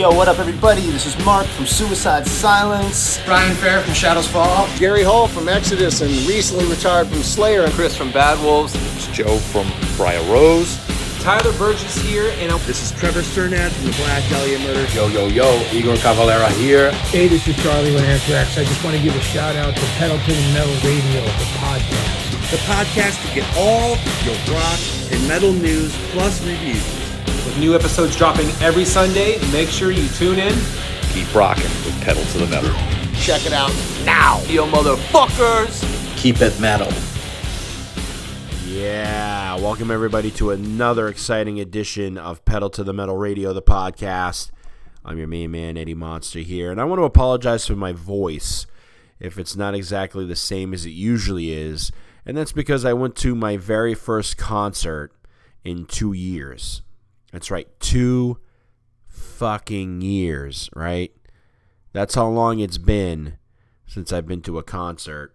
Yo, what up, everybody? This is Mark from Suicide Silence. Brian Fair from Shadows Fall. Gary Holt from Exodus and recently retired from Slayer. And Chris from Bad Wolves. It's Joe from Briar Rose. Tyler Burgess here, and this is Trevor Strnad from the Black Dahlia Murder. Yo, yo, yo, Igor Cavalera here. Hey, this is Charlie with Anthrax. I just want to give a shout out to Pedal to the Metal Radio, the podcast. The podcast to get all your rock and metal news plus reviews. With new episodes dropping every Sunday, make sure you tune in. Keep rocking with Pedal to the Metal. Check it out now, yo motherfuckers. Keep it metal. Yeah, welcome everybody to another exciting edition of Pedal to the Metal Radio, the podcast. I'm your main man, Eddie Monster here, and I want to apologize for my voice if it's not exactly the same as it usually is, and that's because I went to my very first concert in two years. That's right, two fucking years, right? That's how long it's been since I've been to a concert.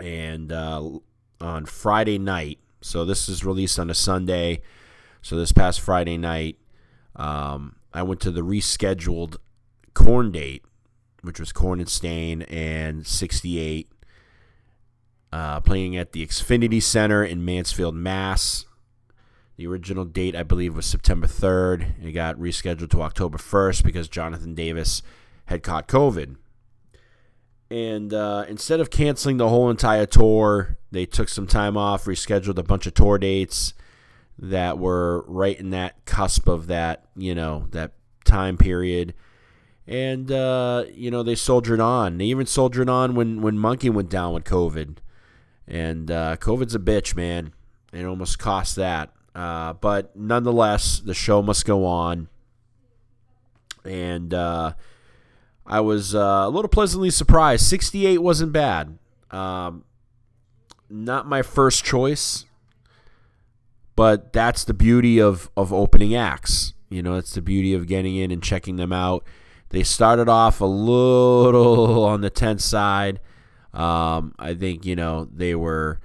And uh, on Friday night. So this is released on a Sunday. So this past Friday night, um, I went to the rescheduled Korn date, which was Korn and Staind and 68, uh, playing at the Xfinity Center in Mansfield, Mass. The original date, I believe, was September 3rd. It got rescheduled to October 1st because Jonathan Davis had caught COVID. And uh, instead of canceling the whole entire tour, they took some time off, rescheduled a bunch of tour dates that were right in that cusp of that, you know, that time period. And uh, you know, they soldiered on. They even soldiered on when when Munky went down with COVID. And uh, COVID's a bitch, man. It almost cost that. Uh, but nonetheless, the show must go on. And uh, I was uh, a little pleasantly surprised. 68 wasn't bad. Um, not my first choice, but that's the beauty of, of opening acts. You know, it's the beauty of getting in and checking them out. They started off a little on the tense side. Um, I think you know they were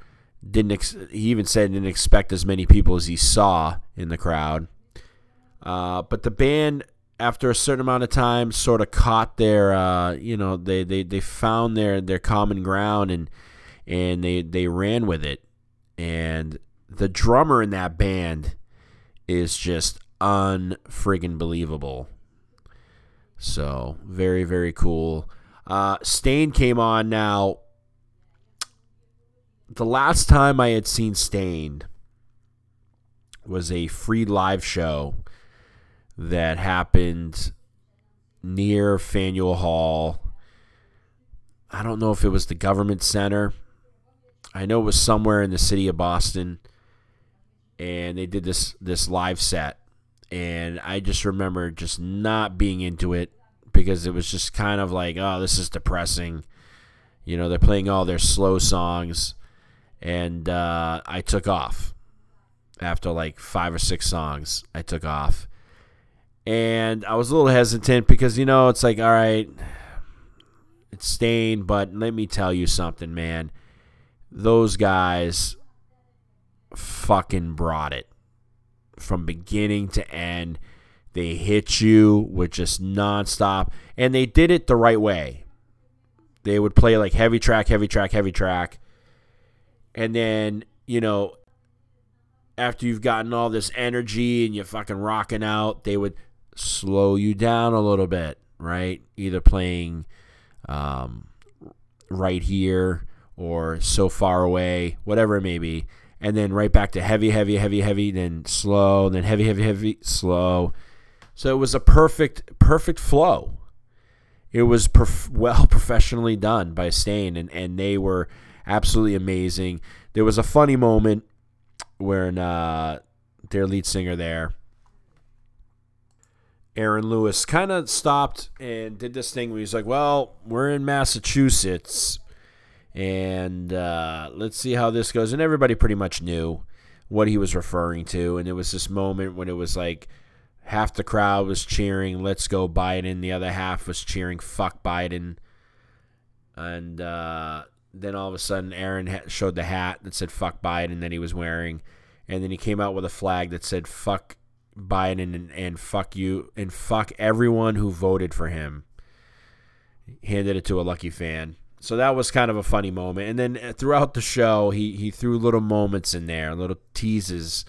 didn't. Ex- he even said didn't expect as many people as he saw in the crowd. Uh, but the band after a certain amount of time, sort of caught their, uh, you know, they, they, they found their, their common ground and and they they ran with it. And the drummer in that band is just unfriggin' believable. So very very cool. Uh, Staind came on now. The last time I had seen Staind was a free live show that happened near Faneuil Hall. I don't know if it was the government center. I know it was somewhere in the city of Boston. And they did this this live set. And I just remember just not being into it because it was just kind of like, oh, this is depressing. You know, they're playing all their slow songs. And uh, I took off. After like five or six songs, I took off and I was a little hesitant because you know it's like all right, it's Staind, but let me tell you something, man. Those guys fucking brought it from beginning to end. They hit you with just nonstop, and they did it the right way. They would play like heavy track, heavy track, heavy track, and then you know after you've gotten all this energy and you're fucking rocking out, they would slow you down a little bit, right? Either playing um, right here or so far away, whatever it may be. And then right back to heavy, heavy, heavy, heavy, then slow, then heavy, heavy, heavy, slow. So it was a perfect, perfect flow. It was well professionally done by Staind, and, and they were absolutely amazing. There was a funny moment when uh, their lead singer there Aaron Lewis kind of stopped and did this thing where he's like, "Well, we're in Massachusetts, and uh, let's see how this goes." And everybody pretty much knew what he was referring to, and it was this moment when it was like half the crowd was cheering "Let's go Biden," the other half was cheering "Fuck Biden," and uh, then all of a sudden Aaron showed the hat that said "Fuck Biden" that he was wearing, and then he came out with a flag that said "Fuck Biden and, and fuck you and fuck everyone who voted for him. Handed it to a lucky fan. So that was kind of a funny moment. And then uh, throughout the show, he, he threw little moments in there, little teases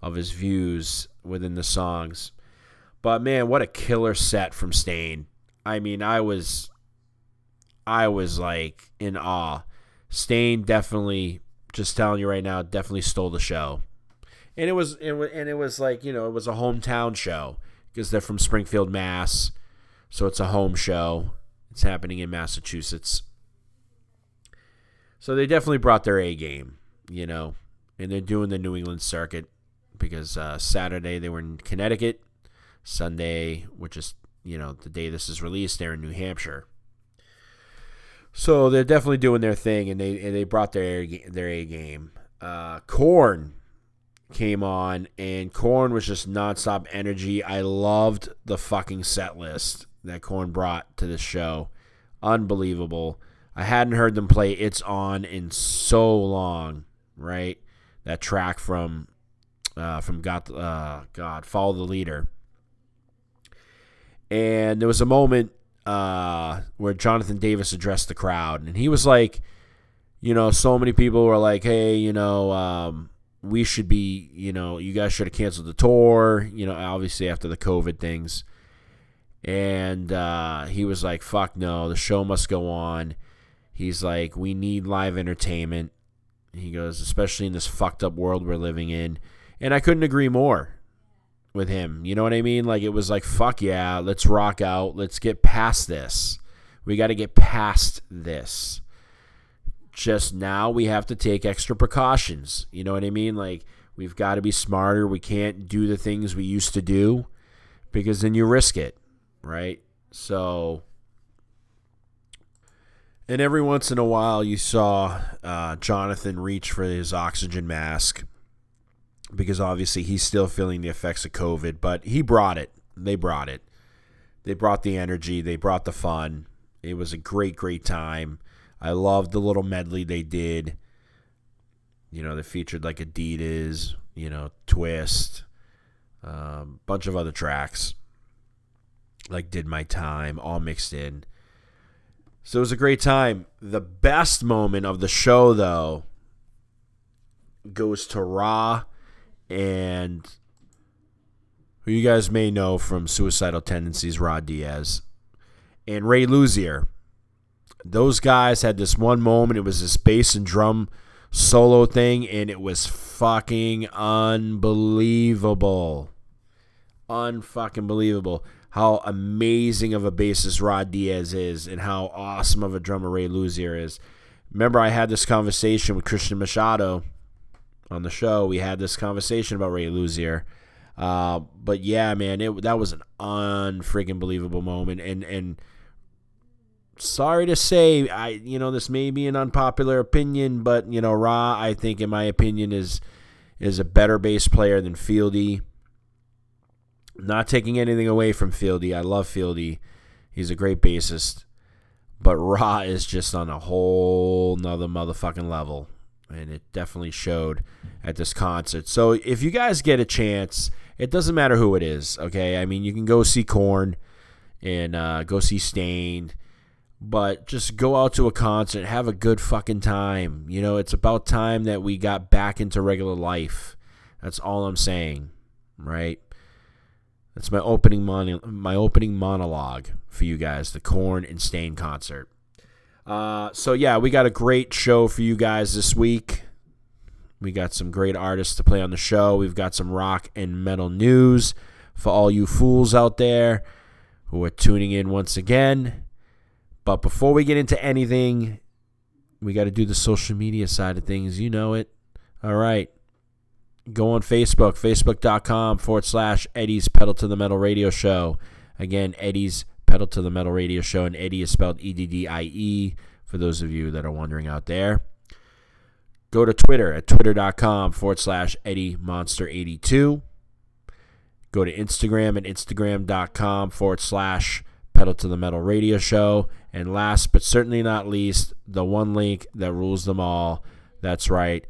of his views within the songs. But man, what a killer set from Staind. I mean, I was I was like in awe. Staind definitely just telling you right now, definitely stole the show. And it was it was, and it was like, you know, it was a hometown show because they're from Springfield, Mass. So it's a home show. It's happening in Massachusetts. So they definitely brought their A game, you know, and they're doing the New England circuit because uh, Saturday they were in Connecticut, Sunday, which is you know the day this is released, they're in New Hampshire. So they're definitely doing their thing, and they and they brought their their A game. Uh, Korn came on, and Korn was just nonstop energy. I loved the fucking set list that Korn brought to the show. Unbelievable. I hadn't heard them play It's On in so long, right? That track from uh, from God, uh, God, Follow the Leader. And there was a moment uh, where Jonathan Davis addressed the crowd, and he was like, you know, so many people were like, hey, you know, um, we should be, you know, you guys should have canceled the tour, you know, obviously after the COVID things. And uh, he was like, fuck no, the show must go on. He's like, we need live entertainment. He goes, especially in this fucked up world we're living in. And I couldn't agree more with him. You know what I mean? Like, it was like, fuck yeah, let's rock out. Let's get past this. We got to get past this. Just now, we have to take extra precautions. You know what I mean? Like, we've got to be smarter. We can't do the things we used to do because then you risk it, right? So and every once in a while, you saw uh, Jonathan reach for his oxygen mask because obviously he's still feeling the effects of COVID, but he brought it. They brought it. They brought the energy, they brought the fun. It was a great, great time. I loved the little medley they did. You know, they featured like Adidas, you know, Twist, a um, bunch of other tracks, like Did My Time, all mixed in. So it was a great time. The best moment of the show, though, goes to Ra and who you guys may know from Suicidal Tendencies, Ra Diaz, and Ray Luzier. Those guys had this one moment. It was this bass and drum solo thing, and it was fucking unbelievable. Unfucking believable how amazing of a bassist Ra Diaz is and how awesome of a drummer Ray Luzier is. Remember, I had this conversation with Cristian Machado on the show. We had this conversation about Ray Luzier. Uh, but yeah, man, it that was an unfreaking believable moment, and and sorry to say, I you know this may be an unpopular opinion, but you know Ra, I think in my opinion is is a better bass player than Fieldy. Not taking anything away from Fieldy. I love Fieldy. He's a great bassist. But Ra is just on a whole nother motherfucking level. And it definitely showed at this concert. So if you guys get a chance, it doesn't matter who it is, okay? I mean, you can go see Korn and uh, go see Staind, but just go out to a concert, have a good fucking time. You know, it's about time that we got back into regular life. That's all I'm saying, right? That's my opening mon- my opening monologue for you guys, the Korn and Staind concert. Uh, so yeah, we got a great show for you guys this week. We got some great artists to play on the show. We've got some rock and metal news for all you fools out there who are tuning in once again. But before we get into anything, we got to do the social media side of things. You know it. All right go on Facebook, facebook.com forward slash Eddie's Pedal to the Metal Radio Show. Again, Eddie's Pedal to the Metal Radio Show, and Eddie is spelled E D D I E for those of you that are wondering out there. Go to Twitter at twitter.com forward slash Eddie Monster 82. Go to Instagram at instagram.com forward slash Pedal to the Metal Radio Show. And last but certainly not least, the one link that rules them all. That's right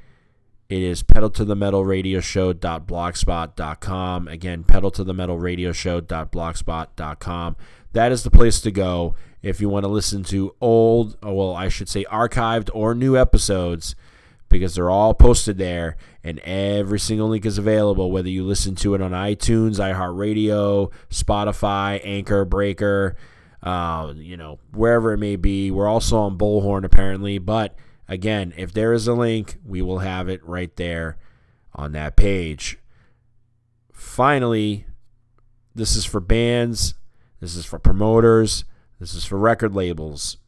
It is pedal to the metal radio show.blogspot.com. Again, pedal to the metal radio show.blogspot.com. That is the place to go if you want to listen to old, well, I should say archived or new episodes because they're all posted there and every single link is available whether you listen to it on iTunes, iHeartRadio, Spotify, Anchor, Breaker, uh, you know, wherever it may be. We're also on Bullhorn apparently, but again, if there is a link, we will have it right there on that page. Finally, this is for bands, this is for promoters, this is for record labels.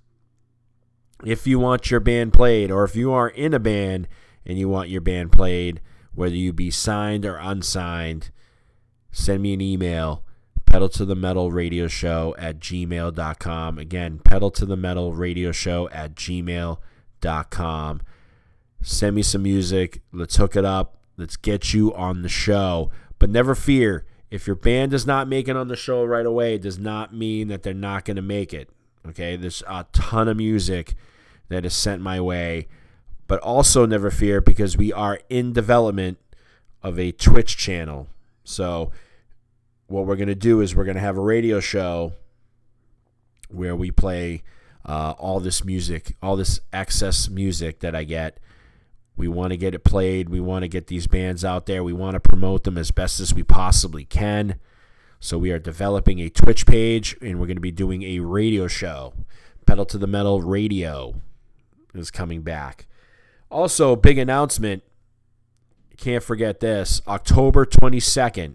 If you want your band played, or if you are in a band and you want your band played, whether you be signed or unsigned, send me an email pedal to the metal radio show at gmail.com again pedal to the metal radio show at gmail.com send me some music. Let's hook it up. Let's get you on the show. But never fear if your band does not make it on the show right away it does not mean that they're not going to make it okay there's a ton of music that is sent my way but also never fear because we are in development of a twitch channel so what we're going to do is we're going to have a radio show where we play uh, all this music, all this excess music that I get. We want to get it played. We want to get these bands out there. We want to promote them as best as we possibly can. So we are developing a Twitch page and we're going to be doing a radio show. Pedal to the Metal Radio is coming back. Also, big announcement. Can't forget this. October 22nd,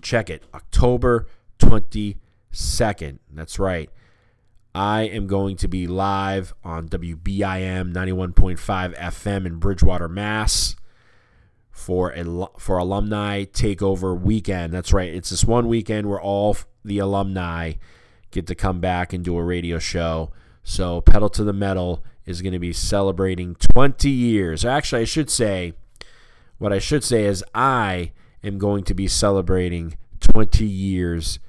Check it. October 22nd. That's right. I am going to be live on WBIM 91.5 FM in Bridgewater, Mass. For a, for alumni takeover weekend. That's right. It's this one weekend where all the alumni get to come back and do a radio show. So Pedal to the Metal is going to be celebrating 20 years. Actually, I should say, what I should say is I am going to be celebrating 20 years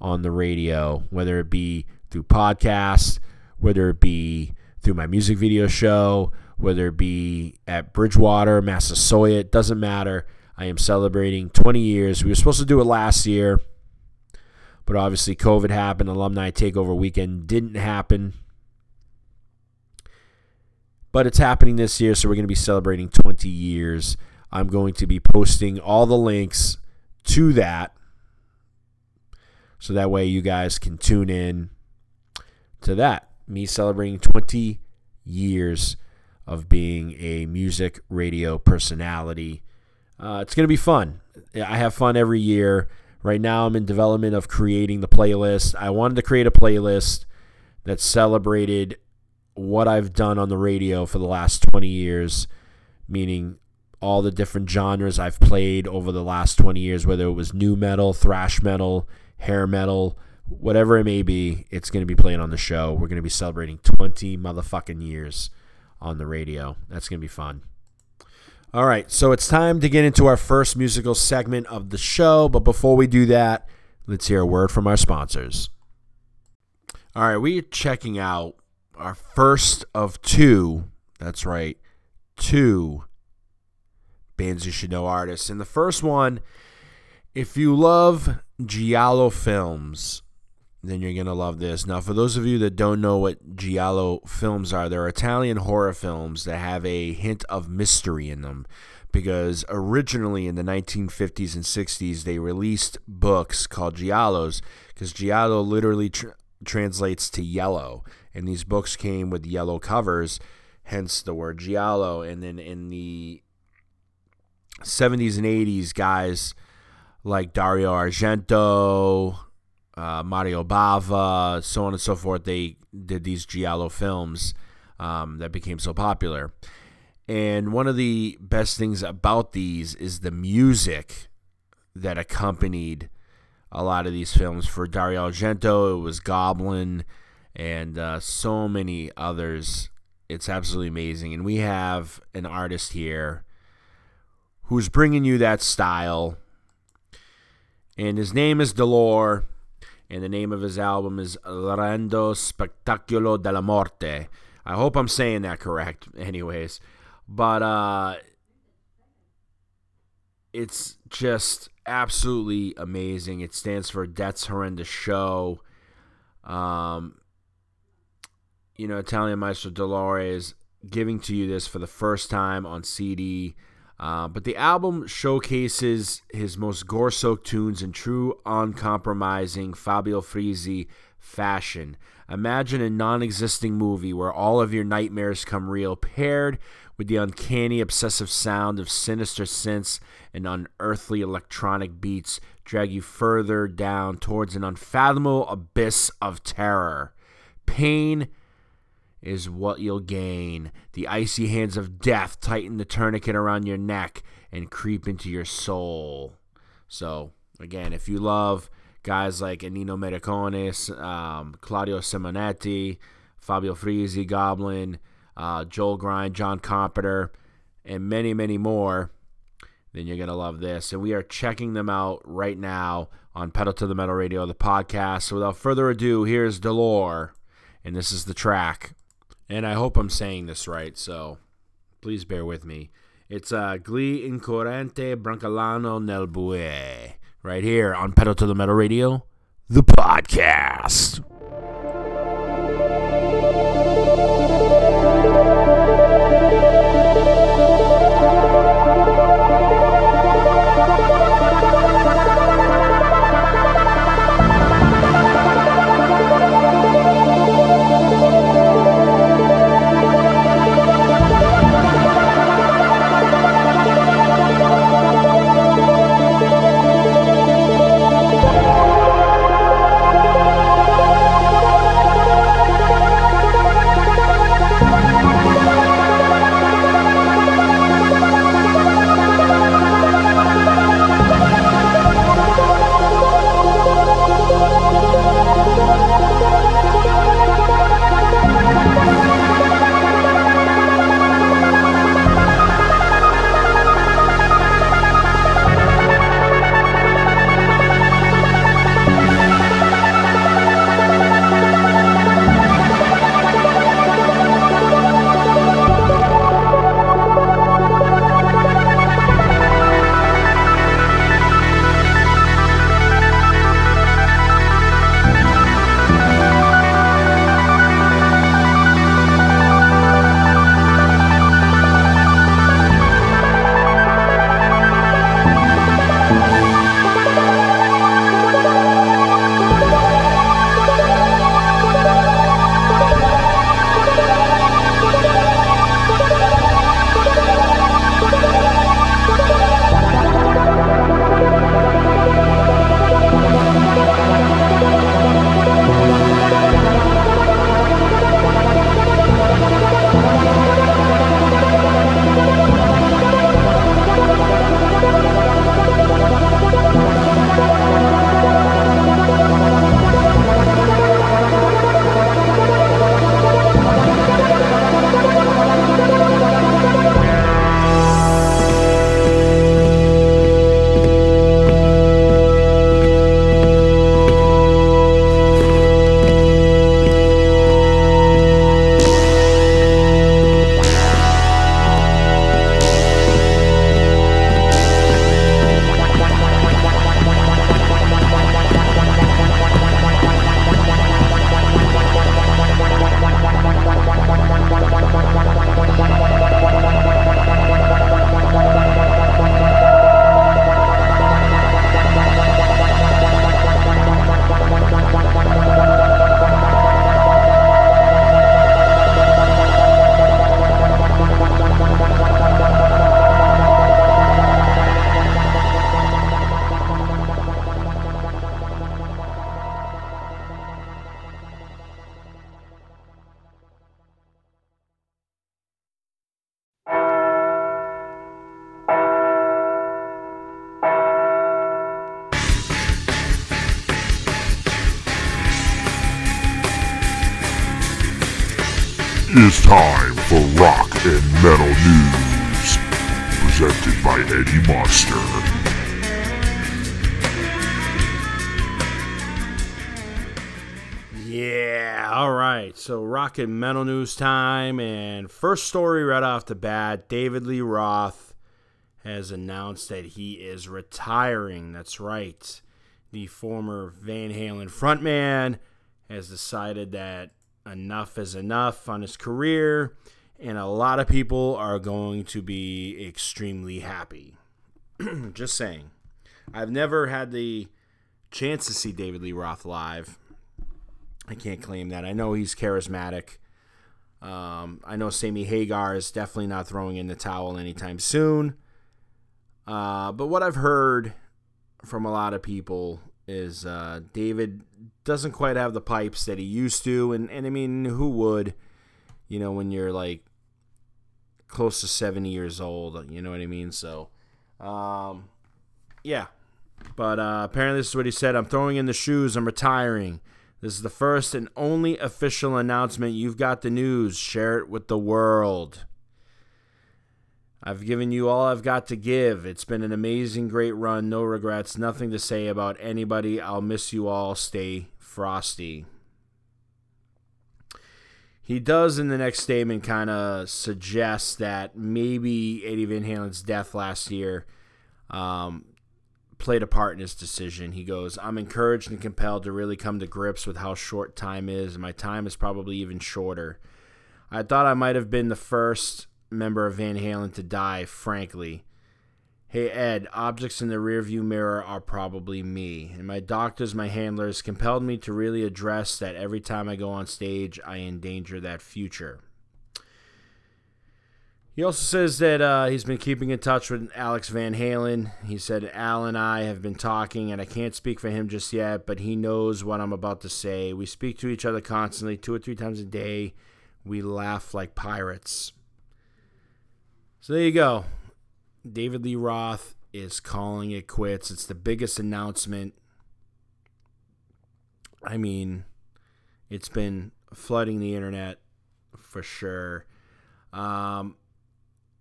on the radio, whether it be through podcasts, whether it be through my music video show, whether it be at Bridgewater, Massasoit, it doesn't matter. I am celebrating 20 years. We were supposed to do it last year, but obviously COVID happened. Alumni Takeover Weekend didn't happen. But it's happening this year, so we're going to be celebrating 20 years. I'm going to be posting all the links to that. So that way you guys can tune in to that. Me celebrating 20 years of being a music radio personality. Uh, it's going to be fun. I have fun every year. Right now, I'm in development of creating the playlist. I wanted to create a playlist that celebrated what I've done on the radio for the last 20 years, meaning all the different genres I've played over the last 20 years, whether it was new metal, thrash metal, hair metal, whatever it may be, it's going to be playing on the show. We're going to be celebrating 20 motherfucking years on the radio. That's going to be fun. All right, so it's time to get into our first musical segment of the show. But before we do that, let's hear a word from our sponsors. All right, we're checking out our first of two. That's right, two bands you should know artists. And the first one, if you love Giallo films, then you're going to love this. Now, for those of you that don't know what Giallo films are, they're Italian horror films that have a hint of mystery in them. Because originally in the 1950s and 60s, they released books called Giallos, because Giallo literally tr- translates to yellow. And these books came with yellow covers, hence the word Giallo. And then in the 70s and 80s, guys like Dario Argento, uh, Mario Bava, so on and so forth, they did these Giallo films um, that became so popular. And one of the best things about these is the music that accompanied a lot of these films. For Dario Argento, it was Goblin and uh, so many others. It's absolutely amazing. And we have an artist here who's bringing you that style. And his name is Dolore, and the name of his album is L'Orrendo Spettacolo della Morte. I hope I'm saying that correct. Anyways, but uh, it's just absolutely amazing. It stands for Death's Horrendous Show. Um, you know, Italian Maestro Dolore's giving to you this for the first time on CD. Uh, but the album showcases his most gore soaked tunes in true, uncompromising Fabio Frizzi fashion. Imagine a non existing movie where all of your nightmares come real, paired with the uncanny, obsessive sound of sinister synths and unearthly electronic beats drag you further down towards an unfathomable abyss of terror. Pain is what you'll gain. The icy hands of death tighten the tourniquet around your neck and creep into your soul. So, again, if you love guys like Ennio Morricone, um, Claudio Simonetti, Fabio Frizzi, Goblin, uh, Joel Grind, John Carpenter, and many, many more, then you're going to love this. And we are checking them out right now on Pedal to the Metal Radio, the podcast. So without further ado, here's Dolore, and this is the track. And I hope I'm saying this right, so please bear with me. It's uh, Gli Inquirenti Brancolano nel Buio, right here on Pedal to the Metal Radio, the podcast. It's time for Rock and Metal News, presented by Eddie Monster. Yeah, all right. So, rock and metal news time, and first story right off the bat: David Lee Roth has announced that he is retiring. That's right, the former Van Halen frontman has decided that enough is enough on his career, and a lot of people are going to be extremely happy. Just saying. I've never had the chance to see David Lee Roth live. I can't claim that. I know he's charismatic. Um, I know Sammy Hagar is definitely not throwing in the towel anytime soon. Uh, but what I've heard from a lot of people is uh, David doesn't quite have the pipes that he used to, and and I mean, who would? You know, when you're like close to 70 years old, you know what I mean? So, um, yeah. But uh, apparently, this is what he said I'm throwing in the shoes, I'm retiring. This is the first and only official announcement. You've got the news. Share it with the world. I've given you all I've got to give. It's been an amazing, great run. No regrets. Nothing to say about anybody. I'll miss you all. Stay frosty. He does in the next statement kind of suggest that maybe Eddie Van Halen's death last year um, played a part in his decision. He goes, I'm encouraged and compelled to really come to grips with how short time is, my time is probably even shorter. I thought I might have been the first member of Van Halen to die, frankly. Hey Ed, objects in the rearview mirror are probably me, and my doctors, my handlers, compelled me to really address that every time I go on stage, I endanger that future. He also says that uh, he's been keeping in touch with Alex Van Halen. He said, Al and I have been talking, and I can't speak for him just yet, but he knows what I'm about to say. We speak to each other constantly, two or three times a day. We laugh like pirates. So there you go. David Lee Roth is calling it quits. It's the biggest announcement. I mean, it's been flooding the internet for sure. Um,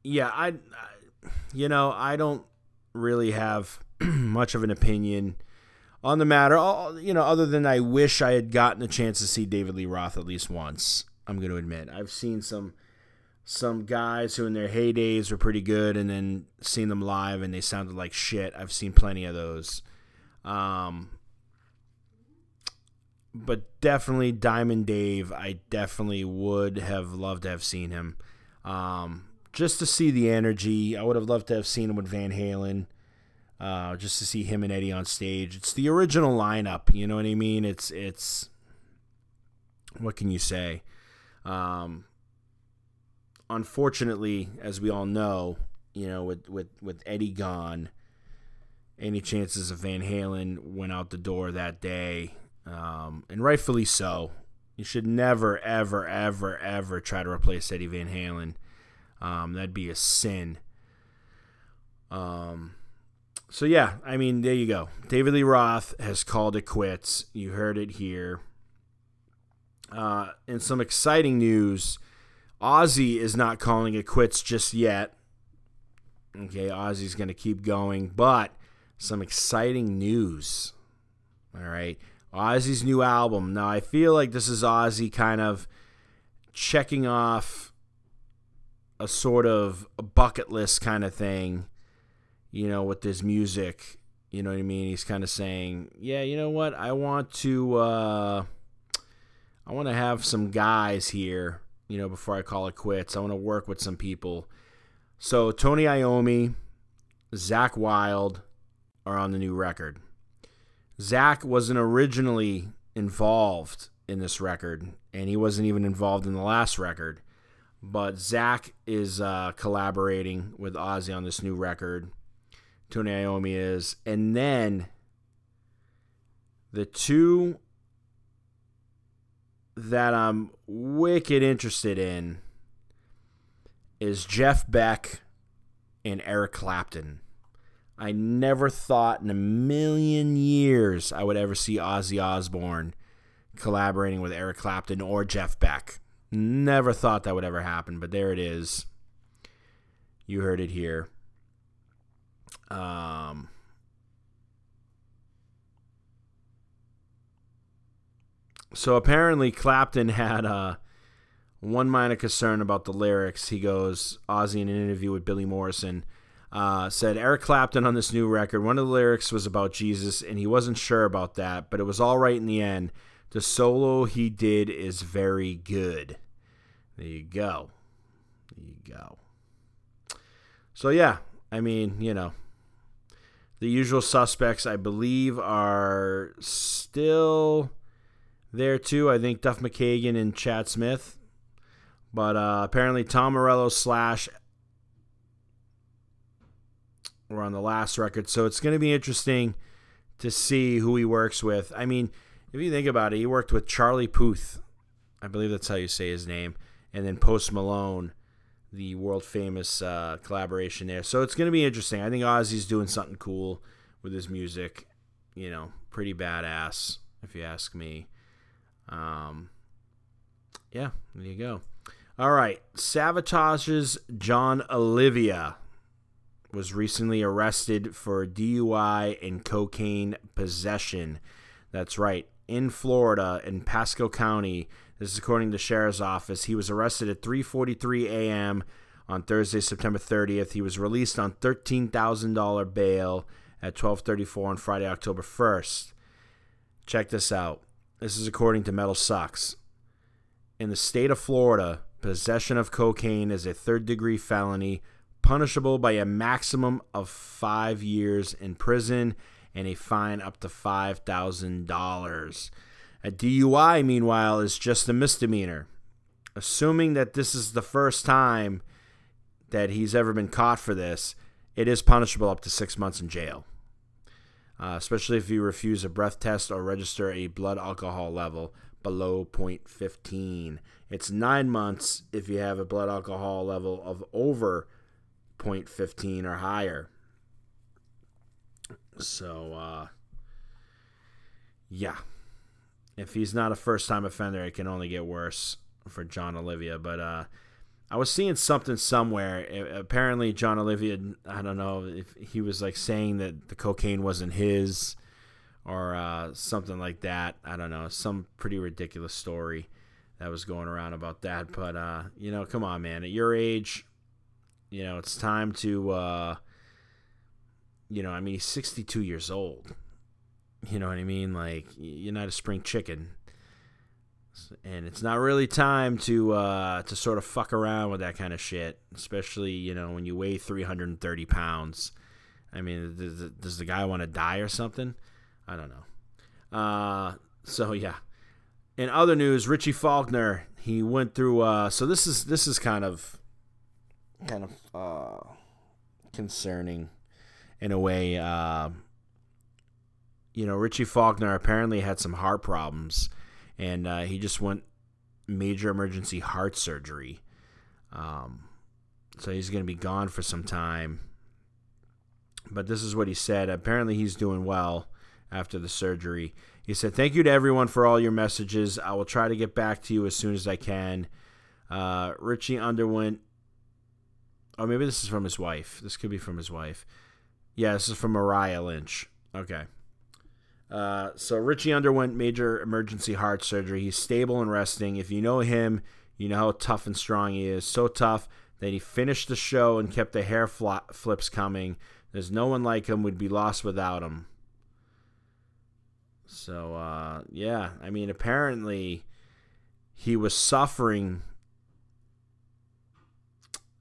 yeah, I, I, you know, I don't really have much of an opinion on the matter. All, You know, other than I wish I had gotten a chance to see David Lee Roth at least once. I'm going to admit I've seen some some guys who in their heydays were pretty good, and then seen them live and they sounded like shit. I've seen plenty of those. Um, but definitely Diamond Dave, I definitely would have loved to have seen him. Um, just to see the energy. I would have loved to have seen him with Van Halen. Uh, just to see him and Eddie on stage. It's the original lineup. You know what I mean? It's it's what can you say? Um, unfortunately, as we all know, you know, with with with Eddie gone, any chances of Van Halen went out the door that day, um, and rightfully so. You should never, ever, ever, ever try to replace Eddie Van Halen. Um, that'd be a sin. Um, so yeah, I mean, there you go. David Lee Roth has called it quits. You heard it here. Uh, and some exciting news. Ozzy is not calling it quits just yet. Okay, Ozzy's going to keep going, but some exciting news. All right. Ozzy's new album. Now, I feel like this is Ozzy kind of checking off a sort of a bucket list kind of thing, you know, with this music. You know what I mean? He's kind of saying, "Yeah, you know what? I want to uh I want to have some guys here, you know, before I call it quits. I want to work with some people." So, Tony Iommi, Zakk Wylde are on the new record. Zakk wasn't originally involved in this record, and he wasn't even involved in the last record. But Zakk is uh, collaborating with Ozzy on this new record. Tony Iommi is. And then the two that I'm wicked interested in is Jeff Beck and Eric Clapton. I never thought in a million years I would ever see Ozzy Osbourne collaborating with Eric Clapton or Jeff Beck. Never thought that would ever happen, but there it is. You heard it here. Um, so apparently Clapton had uh, one minor concern about the lyrics. He goes, Ozzy in an interview with Billy Morrison uh, said Eric Clapton on this new record, one of the lyrics was about Jesus, and he wasn't sure about that, but it was all right in the end. The solo he did is very good. There you go. There you go. So, yeah, I mean, you know, the usual suspects, I believe, are still there too. I think Duff McKagan and Chad Smith. But uh, apparently, Tom Morello slash were on the last record. So it's going to be interesting to see who he works with. I mean, if you think about it, he worked with Charlie Puth. I believe that's how you say his name. And then Post Malone, the world famous uh, collaboration there. So it's going to be interesting. I think Ozzy's doing something cool with his music. You know, pretty badass, if you ask me. Um, yeah, there you go. All right. Savatage's Jon Oliva was recently arrested for DUI and cocaine possession. That's right. In Florida, in Pasco County, this is according to the sheriff's office. He was arrested at 3:43 a.m. on Thursday, September 30th. He was released on $13,000 bail at 12:34 on Friday, October 1st. Check this out. This is according to Metal Sucks. In the state of Florida, possession of cocaine is a third-degree felony punishable by a maximum of five years in prison and a fine up to $5,000. A DUI, meanwhile, is just a misdemeanor. Assuming that this is the first time that he's ever been caught for this, it is punishable up to six months in jail, uh, especially if you refuse a breath test or register a blood alcohol level below 0.15. It's nine months if you have a blood alcohol level of over 0.15 or higher. So, uh, yeah. If he's not a first time offender, it can only get worse for Jon Oliva. But uh, I was seeing something somewhere. apparently, Jon Oliva, I don't know if he was like saying that the cocaine wasn't his or uh, something like that. I don't know. Some pretty ridiculous story that was going around about that. But, uh, you know, come on, man. At your age, you know, it's time to, uh, you know, I mean, he's 62 years old. You know what I mean? Like, you're not a spring chicken. And it's not really time to uh, to sort of fuck around with that kind of shit, especially you know when you weigh 330 pounds. I mean, does, does the guy want to die or something? I don't know. Uh, so yeah. In other news, Richie Faulkner he went through. Uh, so this is this is kind of kind of uh, concerning in a way. Uh, you know, Richie Faulkner apparently had some heart problems, and uh, he just went major emergency heart surgery. Um, so he's going to be gone for some time. But this is what he said. Apparently, he's doing well after the surgery. He said, Thank you to everyone for all your messages. I will try to get back to you as soon as I can. Uh, Richie underwent Oh, maybe this is from his wife. This could be from his wife. Yeah, this is from Mariah Lynch. Okay. Uh, so Richie underwent major emergency heart surgery. He's stable and resting. If you know him, you know how tough and strong he is. So tough that he finished the show and kept the hair flips coming. There's no one like him. We'd be lost without him. So uh, yeah, I mean, apparently he was suffering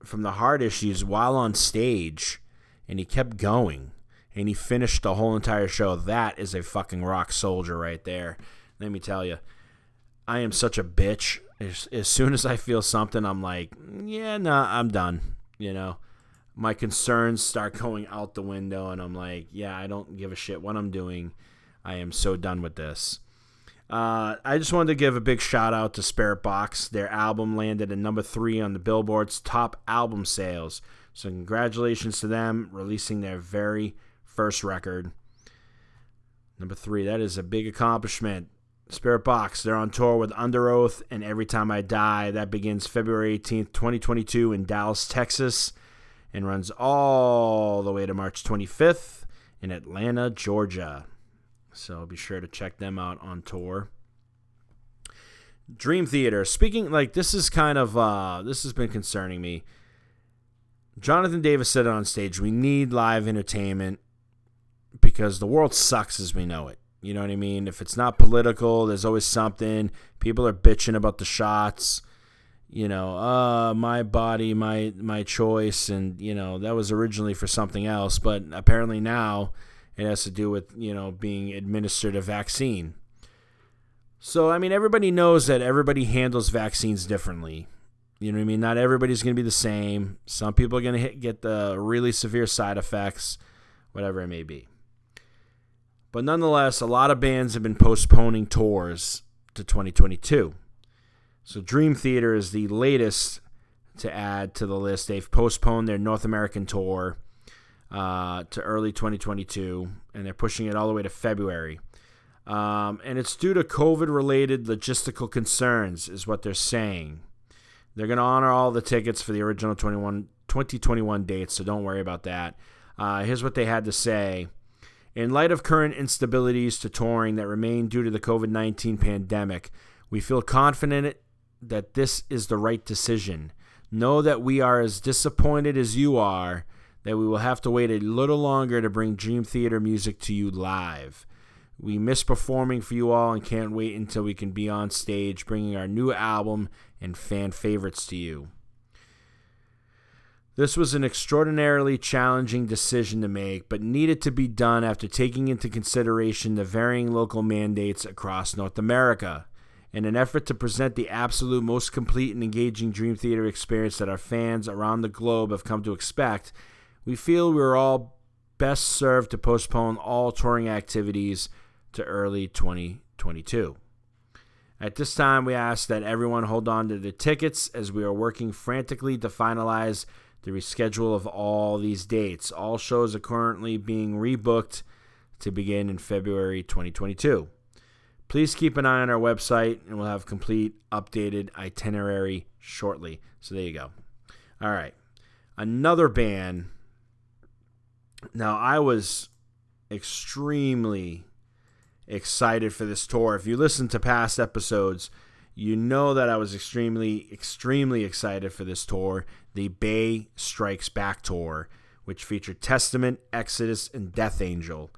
from the heart issues while on stage, and he kept going, and he finished the whole entire show. That is a fucking rock soldier right there. Let me tell you, I am such a bitch. As, as soon as I feel something, I'm like, yeah, nah, I'm done. You know, my concerns start going out the window, and I'm like, yeah, I don't give a shit what I'm doing. I am so done with this. Uh, I just wanted to give a big shout out to Spiritbox. Their album landed at number three on the Billboard's top album sales. So, congratulations to them releasing their very first record. Number three, that is a big accomplishment. Spiritbox, they're on tour with Underoath and Every Time I Die. That begins February 18th, 2022, in Dallas, Texas, and runs all the way to March 25th in Atlanta, Georgia. So be sure to check them out on tour. Dream Theater. Speaking like this is kind of uh this has been concerning me. Jonathan Davis said on stage, we need live entertainment because the world sucks as we know it. You know what I mean? If it's not political, there's always something. People are bitching about the shots. You know, uh, my body, my my choice, and you know that was originally for something else, but apparently now it has to do with you know being administered a vaccine. So I mean, everybody knows that everybody handles vaccines differently. You know what I mean? Not everybody's going to be the same. Some people are going to get the really severe side effects, whatever it may be. But nonetheless, a lot of bands have been postponing tours to 2022. So Dream Theater is the latest to add to the list. They've postponed their North American tour uh, to early 2022, and they're pushing it all the way to February. Um, and it's due to COVID related logistical concerns, is what they're saying. They're going to honor all the tickets for the original 21, 2021 dates, so don't worry about that. Uh, here's what they had to say. In light of current instabilities to touring that remain due to the COVID 19 pandemic, we feel confident that this is the right decision. Know that we are as disappointed as you are that we will have to wait a little longer to bring Dream Theater music to you live. We miss performing for you all and can't wait until we can be on stage bringing our new album and fan favorites to you. This was an extraordinarily challenging decision to make, but needed to be done after taking into consideration the varying local mandates across North America. In an effort to present the absolute most complete and engaging Dream Theater experience that our fans around the globe have come to expect, we feel we are all best served to postpone all touring activities to early 2022. At this time, we ask that everyone hold on to their tickets as we are working frantically to finalize the reschedule of all these dates. All shows are currently being rebooked to begin in February 2022. Please keep an eye on our website and we'll have complete updated itinerary shortly. So there you go. All right. Another band. Now, I was extremely excited for this tour. If you listen to past episodes, you know that I was extremely, extremely excited for this tour, the Bay Strikes Back tour, which featured Testament, Exodus, and Death Angel.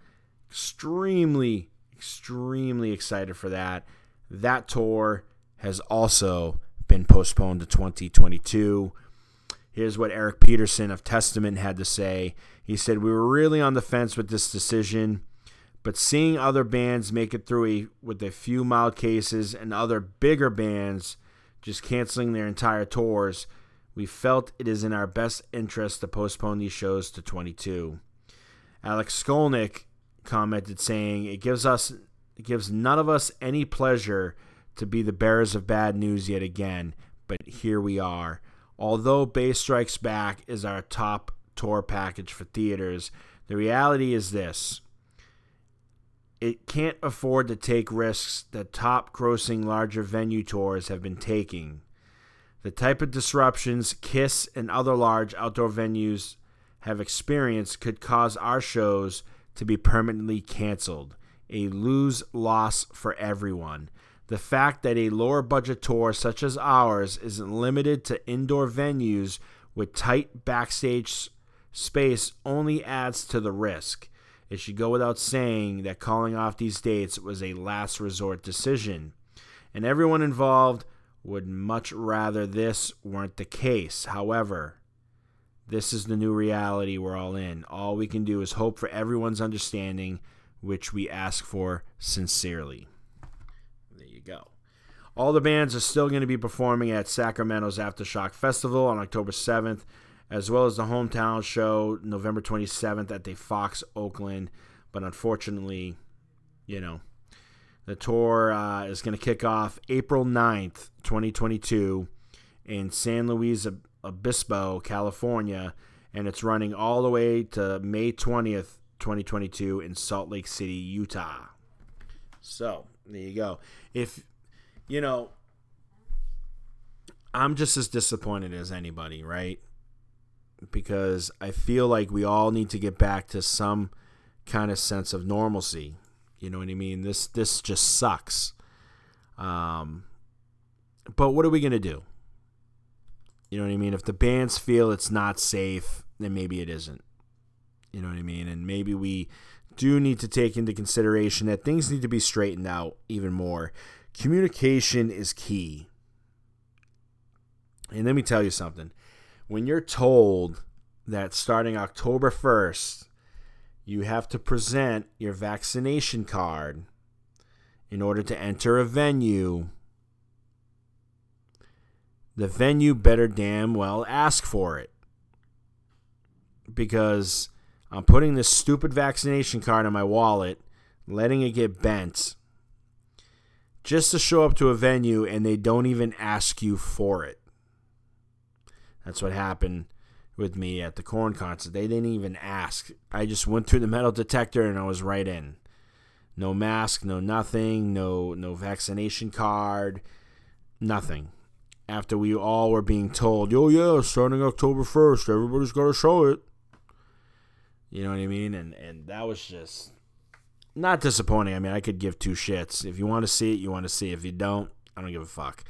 Extremely, extremely excited for that. That tour has also been postponed to 2022. Here's what Eric Peterson of Testament had to say. He said, We were really on the fence with this decision but seeing other bands make it through a, with a few mild cases and other bigger bands just canceling their entire tours, we felt it is in our best interest to postpone these shows to 22. Alex Skolnick commented saying, "It gives us it gives none of us any pleasure to be the bearers of bad news yet again, but here we are. Although Bay Strikes Back is our top tour package for theaters, the reality is this it can't afford to take risks that top grossing larger venue tours have been taking. The type of disruptions Kiss and other large outdoor venues have experienced could cause our shows to be permanently canceled, a lose loss for everyone. The fact that a lower budget tour such as ours isn't limited to indoor venues with tight backstage space only adds to the risk. It should go without saying that calling off these dates was a last resort decision, and everyone involved would much rather this weren't the case. However, this is the new reality we're all in. All we can do is hope for everyone's understanding, which we ask for sincerely. There you go. All the bands are still going to be performing at Sacramento's Aftershock Festival on October 7th as well as the hometown show November 27th at the Fox Oakland. But unfortunately, you know, the tour uh, is going to kick off April 9th, 2022, in San Luis Obispo, California, and it's running all the way to May 20th, 2022, in Salt Lake City, Utah. So, there you go. If, you know, I'm just as disappointed as anybody, right? Because I feel like we all need to get back to some kind of sense of normalcy. You know what I mean? This this just sucks. Um, but what are we to do? You know what I mean? If the bands feel it's not safe, then maybe it isn't. You know what I mean? And maybe we do need to take into consideration that things need to be straightened out even more. Communication is key. And let me tell you something. When you're told that starting October 1st, you have to present your vaccination card in order to enter a venue, the venue better damn well ask for it. Because I'm putting this stupid vaccination card in my wallet, letting it get bent, just to show up to a venue and they don't even ask you for it. That's what happened with me at the Korn concert. They didn't even ask. I just went through the metal detector and I was right in. No mask, no nothing, no no vaccination card, nothing. After we all were being told, "Oh yeah, starting October 1st, everybody's got to show it." You know what I mean? And and that was just not disappointing. I mean, I could give two shits. If you want to see it, you want to see it. If you don't, I don't give a fuck.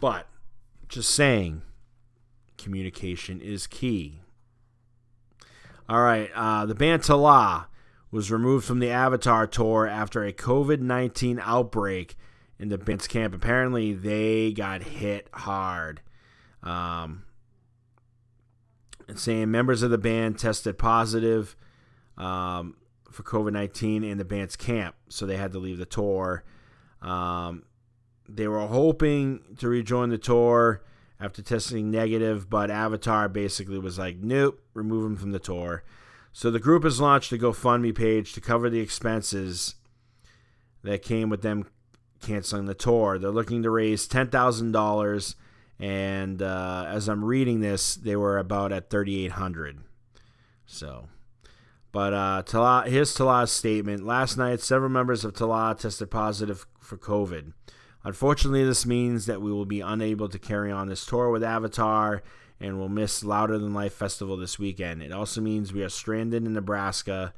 But just saying, communication is key. All right, uh, the band Tallah was removed from the Avatar tour after a COVID 19 outbreak in the band's camp. Apparently, they got hit hard. Um, saying members of the band tested positive um, for COVID 19 in the band's camp, so they had to leave the tour. Um, they were hoping to rejoin the tour after testing negative, but Avatar basically was like, nope, remove them from the tour. So the group has launched a GoFundMe page to cover the expenses that came with them canceling the tour. They're looking to raise ten thousand dollars, and uh, as I'm reading this, they were about at thirty eight hundred. So, but uh, Tallah, here's Tallah's statement. Last night, several members of Tallah tested positive for COVID. Unfortunately, this means that we will be unable to carry on this tour with Avatar and will miss Louder Than Life Festival this weekend. It also means we are stranded in Nebraska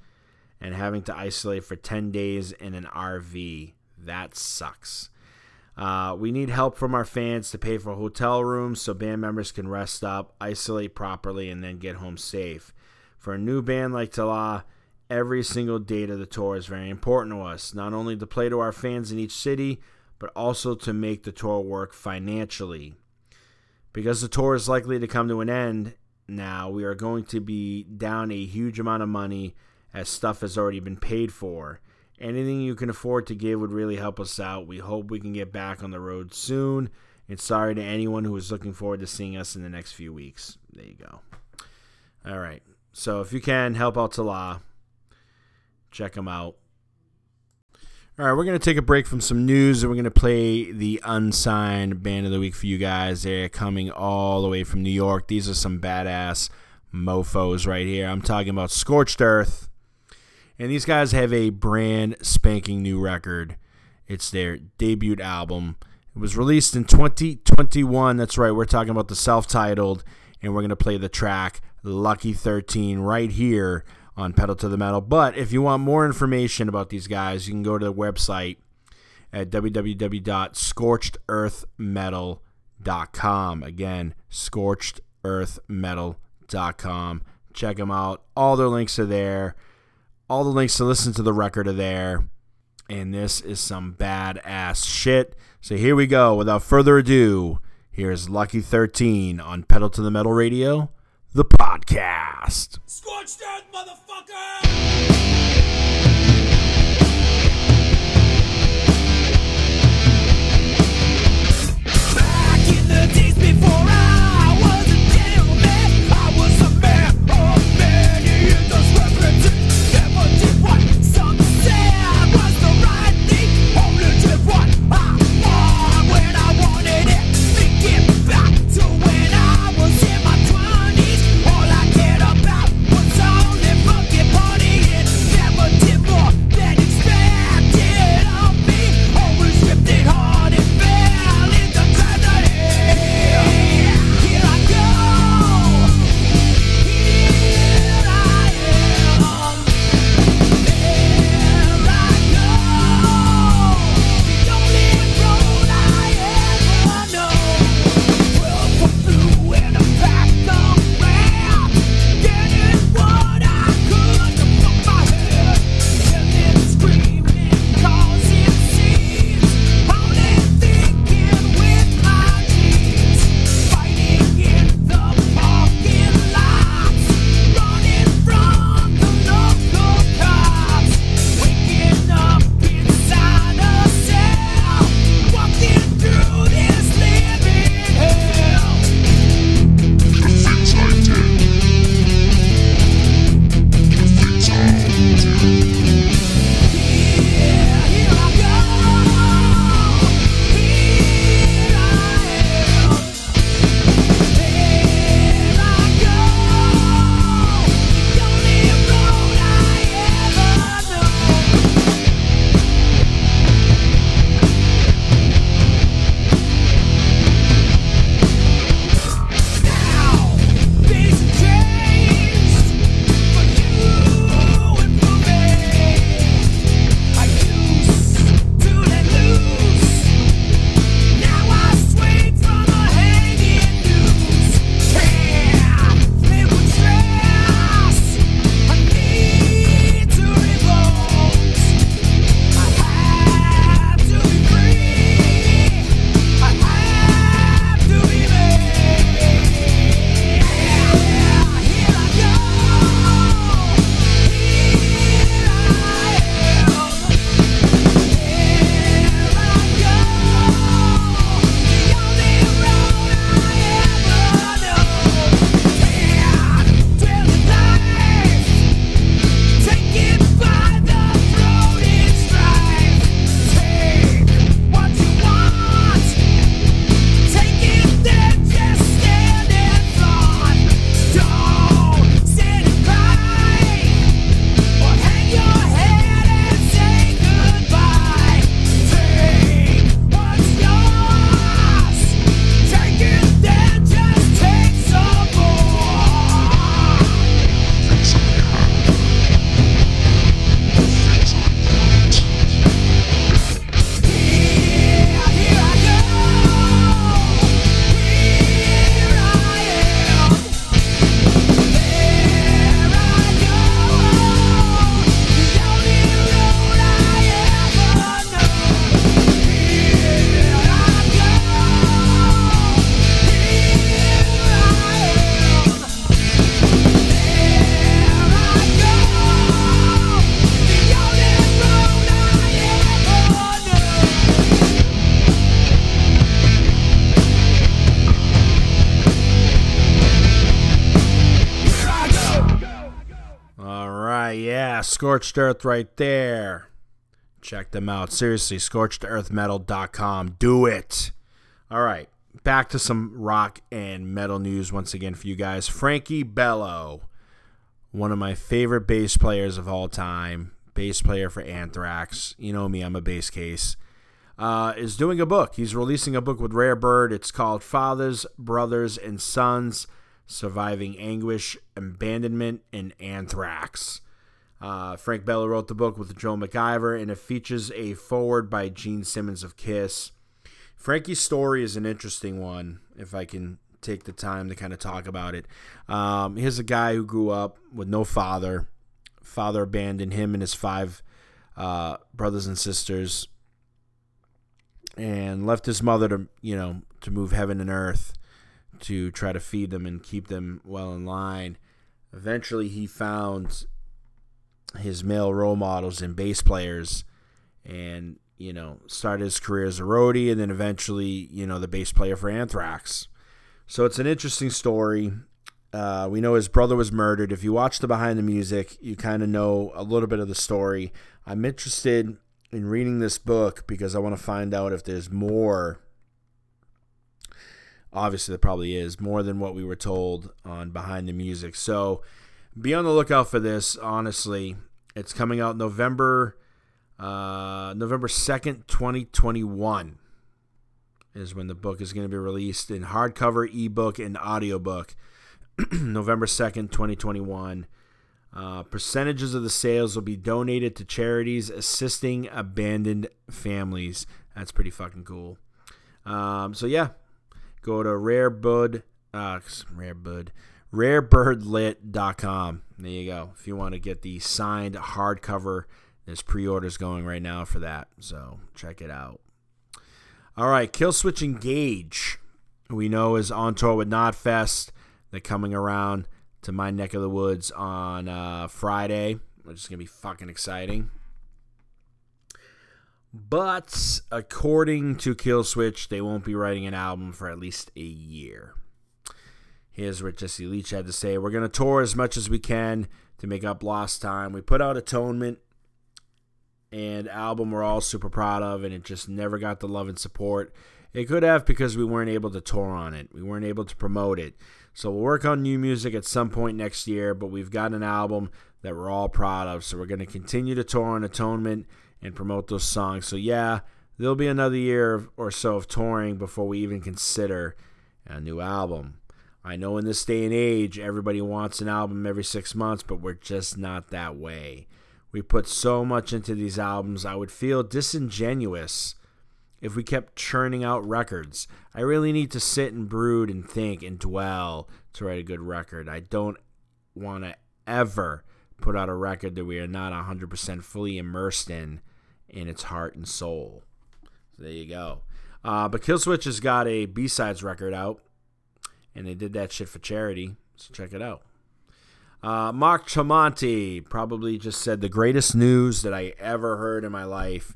and having to isolate for 10 days in an RV. That sucks. Uh, we need help from our fans to pay for hotel rooms so band members can rest up, isolate properly, and then get home safe. For a new band like Tallah, every single date of the tour is very important to us, not only to play to our fans in each city, but also to make the tour work financially. Because the tour is likely to come to an end now, we are going to be down a huge amount of money as stuff has already been paid for. Anything you can afford to give would really help us out. We hope we can get back on the road soon. And sorry to anyone who is looking forward to seeing us in the next few weeks. There you go. All right. So if you can help out Tallah, check them out. All right, we're going to take a break from some news and we're going to play the unsigned band of the week for you guys. They're coming all the way from New York. These are some badass mofos right here. I'm talking about Scorched Earth. And these guys have a brand spanking new record. It's their debut album. It was released in 2021. That's right, we're talking about the self titled, and we're going to play the track Lucky 13 right here on Pedal to the Metal. But if you want more information about these guys, you can go to the website at www.scorchedearthmetal.com. Again, scorchedearthmetal.com. Check them out. All their links are there. All the links to listen to the record are there. And this is some badass shit. So here we go. Without further ado, here's Lucky 13 on Pedal to the Metal Radio, the podcast. Motherfucker! Scorched Earth right there. Check them out. Seriously, scorchedearthmetal.com. Do it. All right, back to some rock and metal news once again for you guys. Frankie Bello, one of my favorite bass players of all time, bass player for Anthrax. You know me, I'm a bass case. Uh, is doing a book. He's releasing a book with Rare Bird. It's called Fathers, Brothers, and Sons Surviving Anguish, Abandonment, and Anthrax. Uh, Frank Bello wrote the book with Joel McIver, and it features a forward by Gene Simmons of Kiss. Frankie's story is an interesting one, if I can take the time to kind of talk about it. Um, here's a guy who grew up with no father. Father abandoned him and his five uh, brothers and sisters and left his mother to, you know, to move heaven and earth to try to feed them and keep them well in line. Eventually, he found his male role models and bass players and you know started his career as a roadie and then eventually you know the bass player for anthrax. So it's an interesting story. Uh, we know his brother was murdered. If you watch the behind the music you kind of know a little bit of the story. I'm interested in reading this book because i want to find out if there's more obviously there probably is more than what we were told on behind the music. So be on the lookout for this honestly it's coming out november uh, november 2nd 2021 is when the book is going to be released in hardcover ebook and audiobook. November 2nd 2021 uh, percentages of the sales will be donated to charities assisting abandoned families. That's pretty fucking cool. Um, so yeah go to Rare rarebud uh, rarebud rarebirdlit.com. There you go. If you want to get the signed hardcover, there's pre-orders going right now for that. So check it out. All right, Killswitch Engage, we know is on tour with Knotfest. They're coming around to my neck of the woods on uh, Friday, which is gonna be fucking exciting. But according to Killswitch, they won't be writing an album for at least a year. Here's what Jesse Leach had to say. We're going to tour as much as we can to make up lost time. We put out Atonement and album we're all super proud of, and it just never got the love and support. It could have because we weren't able to tour on it. We weren't able to promote it. So we'll work on new music at some point next year, but we've got an album that we're all proud of. So we're going to continue to tour on Atonement and promote those songs. So yeah, there'll be another year or so of touring before we even consider a new album. I know in this day and age, everybody wants an album every six months, but we're just not that way. We put so much into these albums, I would feel disingenuous if we kept churning out records. I really need to sit and brood and think and dwell to write a good record. I don't want to ever put out a record that we are not 100% fully immersed in, in its heart and soul. So there you go. Uh, but Killswitch has got a B-sides record out and they did that shit for charity. So check it out. Uh, Mark Tremonti probably just said the greatest news that I ever heard in my life,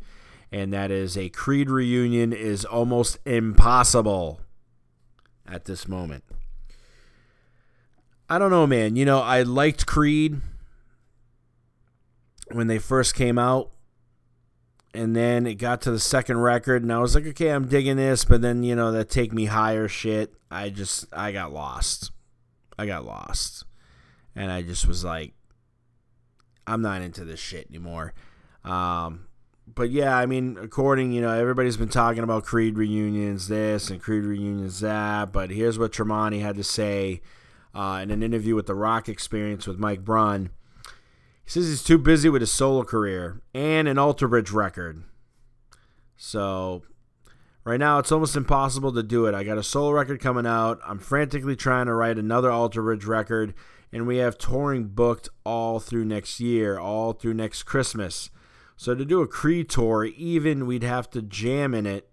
and that is a Creed reunion is almost impossible at this moment. I don't know, man. You know, I liked Creed when they first came out. And then it got to the second record, and I was like, okay, I'm digging this. But then, you know, that Take Me Higher shit, I just, I got lost. I got lost. And I just was like, I'm not into this shit anymore. Um, but yeah, I mean, according, you know, everybody's been talking about Creed reunions this and Creed reunions that. But here's what Tremonti had to say uh, in an interview with the Rock Experience with Mike Brunn. He says he's too busy with his solo career and an Alter Bridge record. So right now it's almost impossible to do it. I got a solo record coming out. I'm frantically trying to write another Alter Bridge record, and we have touring booked all through next year, all through next Christmas. So to do a Creed tour, even we'd have to jam in it,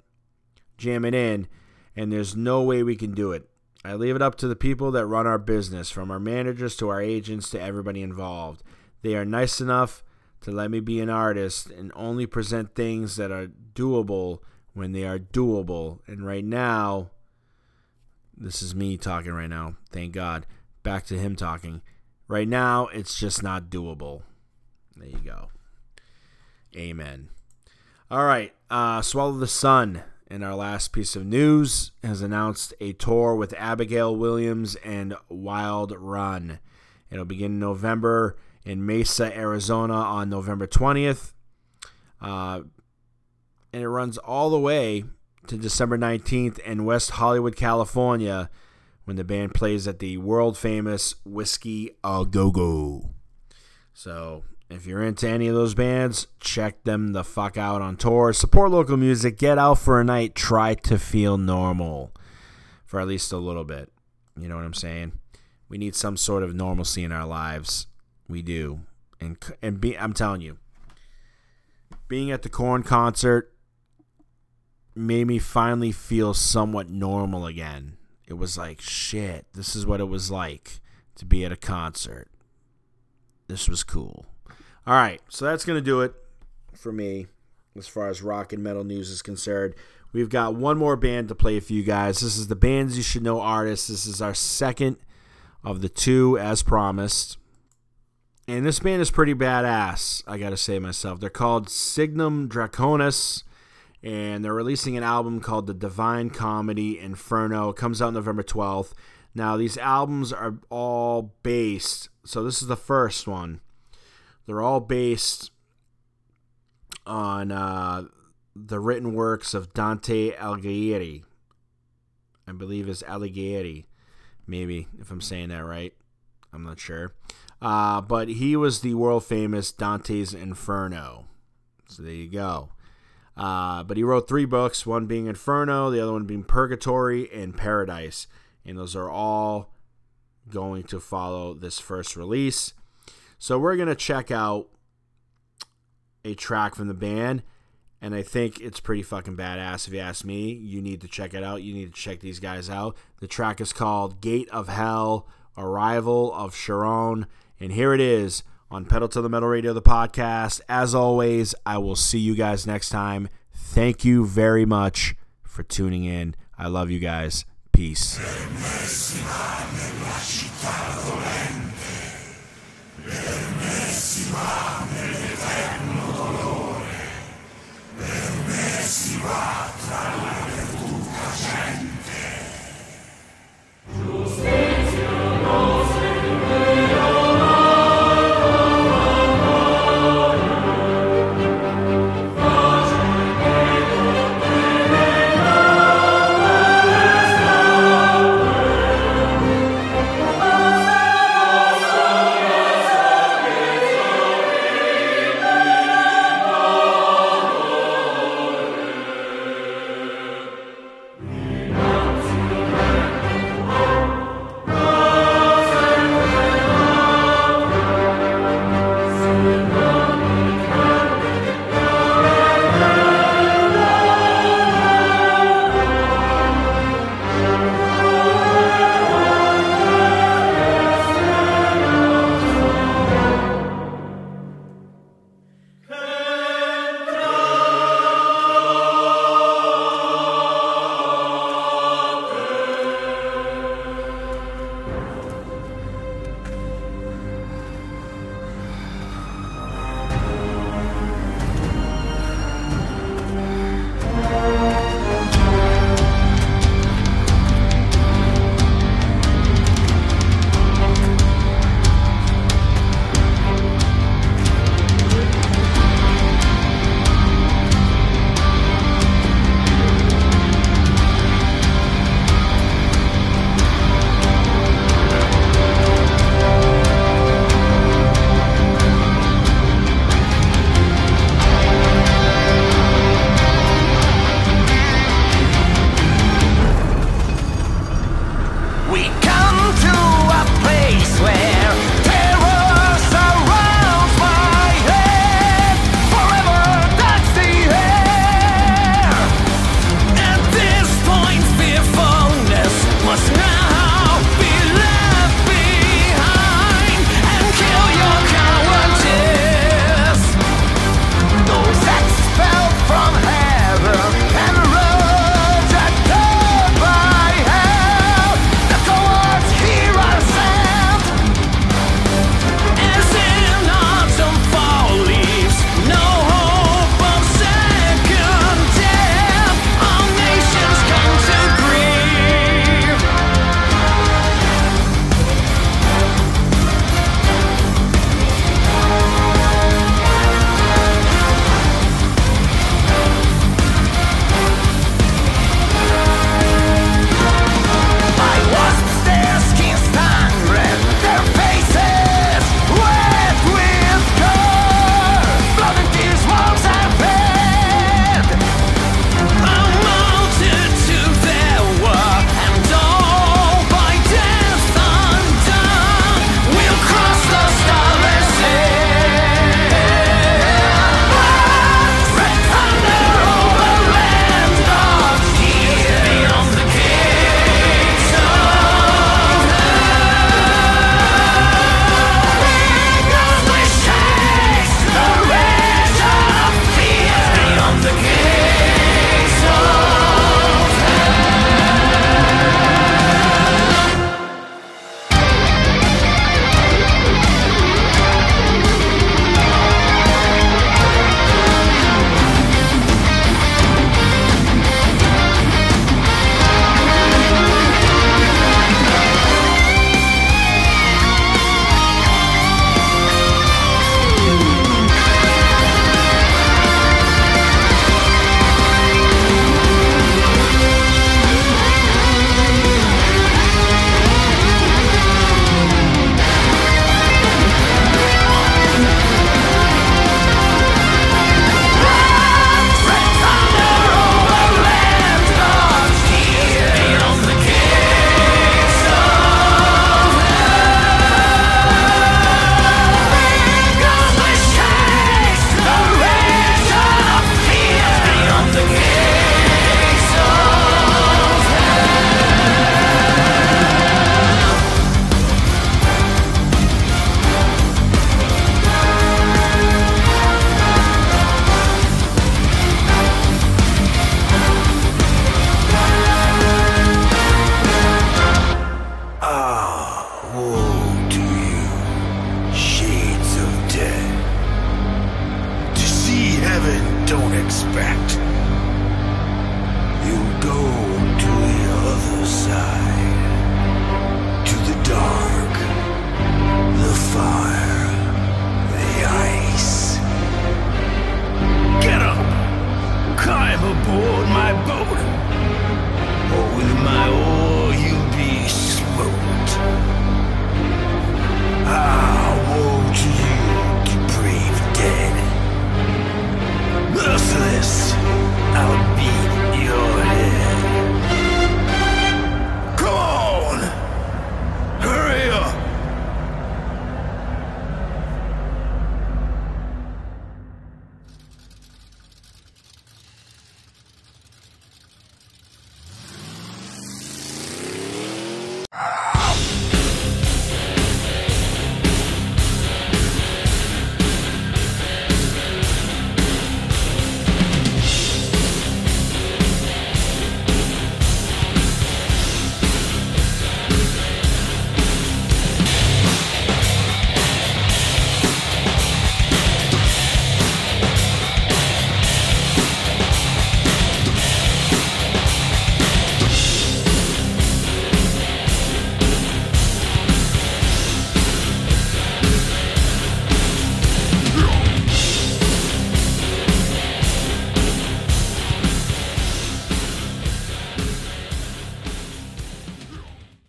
jam it in, and there's no way we can do it. I leave it up to the people that run our business, from our managers to our agents to everybody involved. They are nice enough to let me be an artist and only present things that are doable when they are doable. And right now, this is me talking right now, thank God. Back to him talking. Right now, it's just not doable. There you go. Amen. All right. Uh, Swallow the Sun, in our last piece of news, has announced a tour with Abigail Williams and Wilderun. It'll begin in November in Mesa, Arizona on November 20th. Uh, and it runs all the way to December 19th in West Hollywood, California, when the band plays at the world famous Whisky A Go Go. So if you're into any of those bands, check them the fuck out on tour. Support local music. Get out for a night. Try to feel normal for at least a little bit. You know what I'm saying? We need some sort of normalcy in our lives. We do. And and be, I'm telling you, being at the Korn concert made me finally feel somewhat normal again. It was like, shit, this is what it was like to be at a concert. This was cool. All right, so that's going to do it for me as far as rock and metal news is concerned. We've got one more band to play for you guys. This is the Bands You Should Know artists. This is our second of the two, as promised. And this band is pretty badass, I gotta say myself. They're called Signum Draconis, and they're releasing an album called The Divine Comedy Inferno. It comes out November 12th. Now, these albums are all based, so this is the first one. They're all based on uh, the written works of Dante Alighieri. I believe is Alighieri, maybe, if I'm saying that right. I'm not sure. Uh, but he was the world famous Dante's Inferno. So there you go. Uh, but he wrote three books, one being Inferno, the other one being Purgatory and Paradise. And those are all going to follow this first release. So we're going to check out a track from the band. And I think it's pretty fucking badass if you ask me. You need to check it out. You need to check these guys out. The track is called Gate of Hell Arrival of Charon. And here it is on Pedal to the Metal Radio, the podcast. As always, I will see you guys next time. Thank you very much for tuning in. I love you guys. Peace.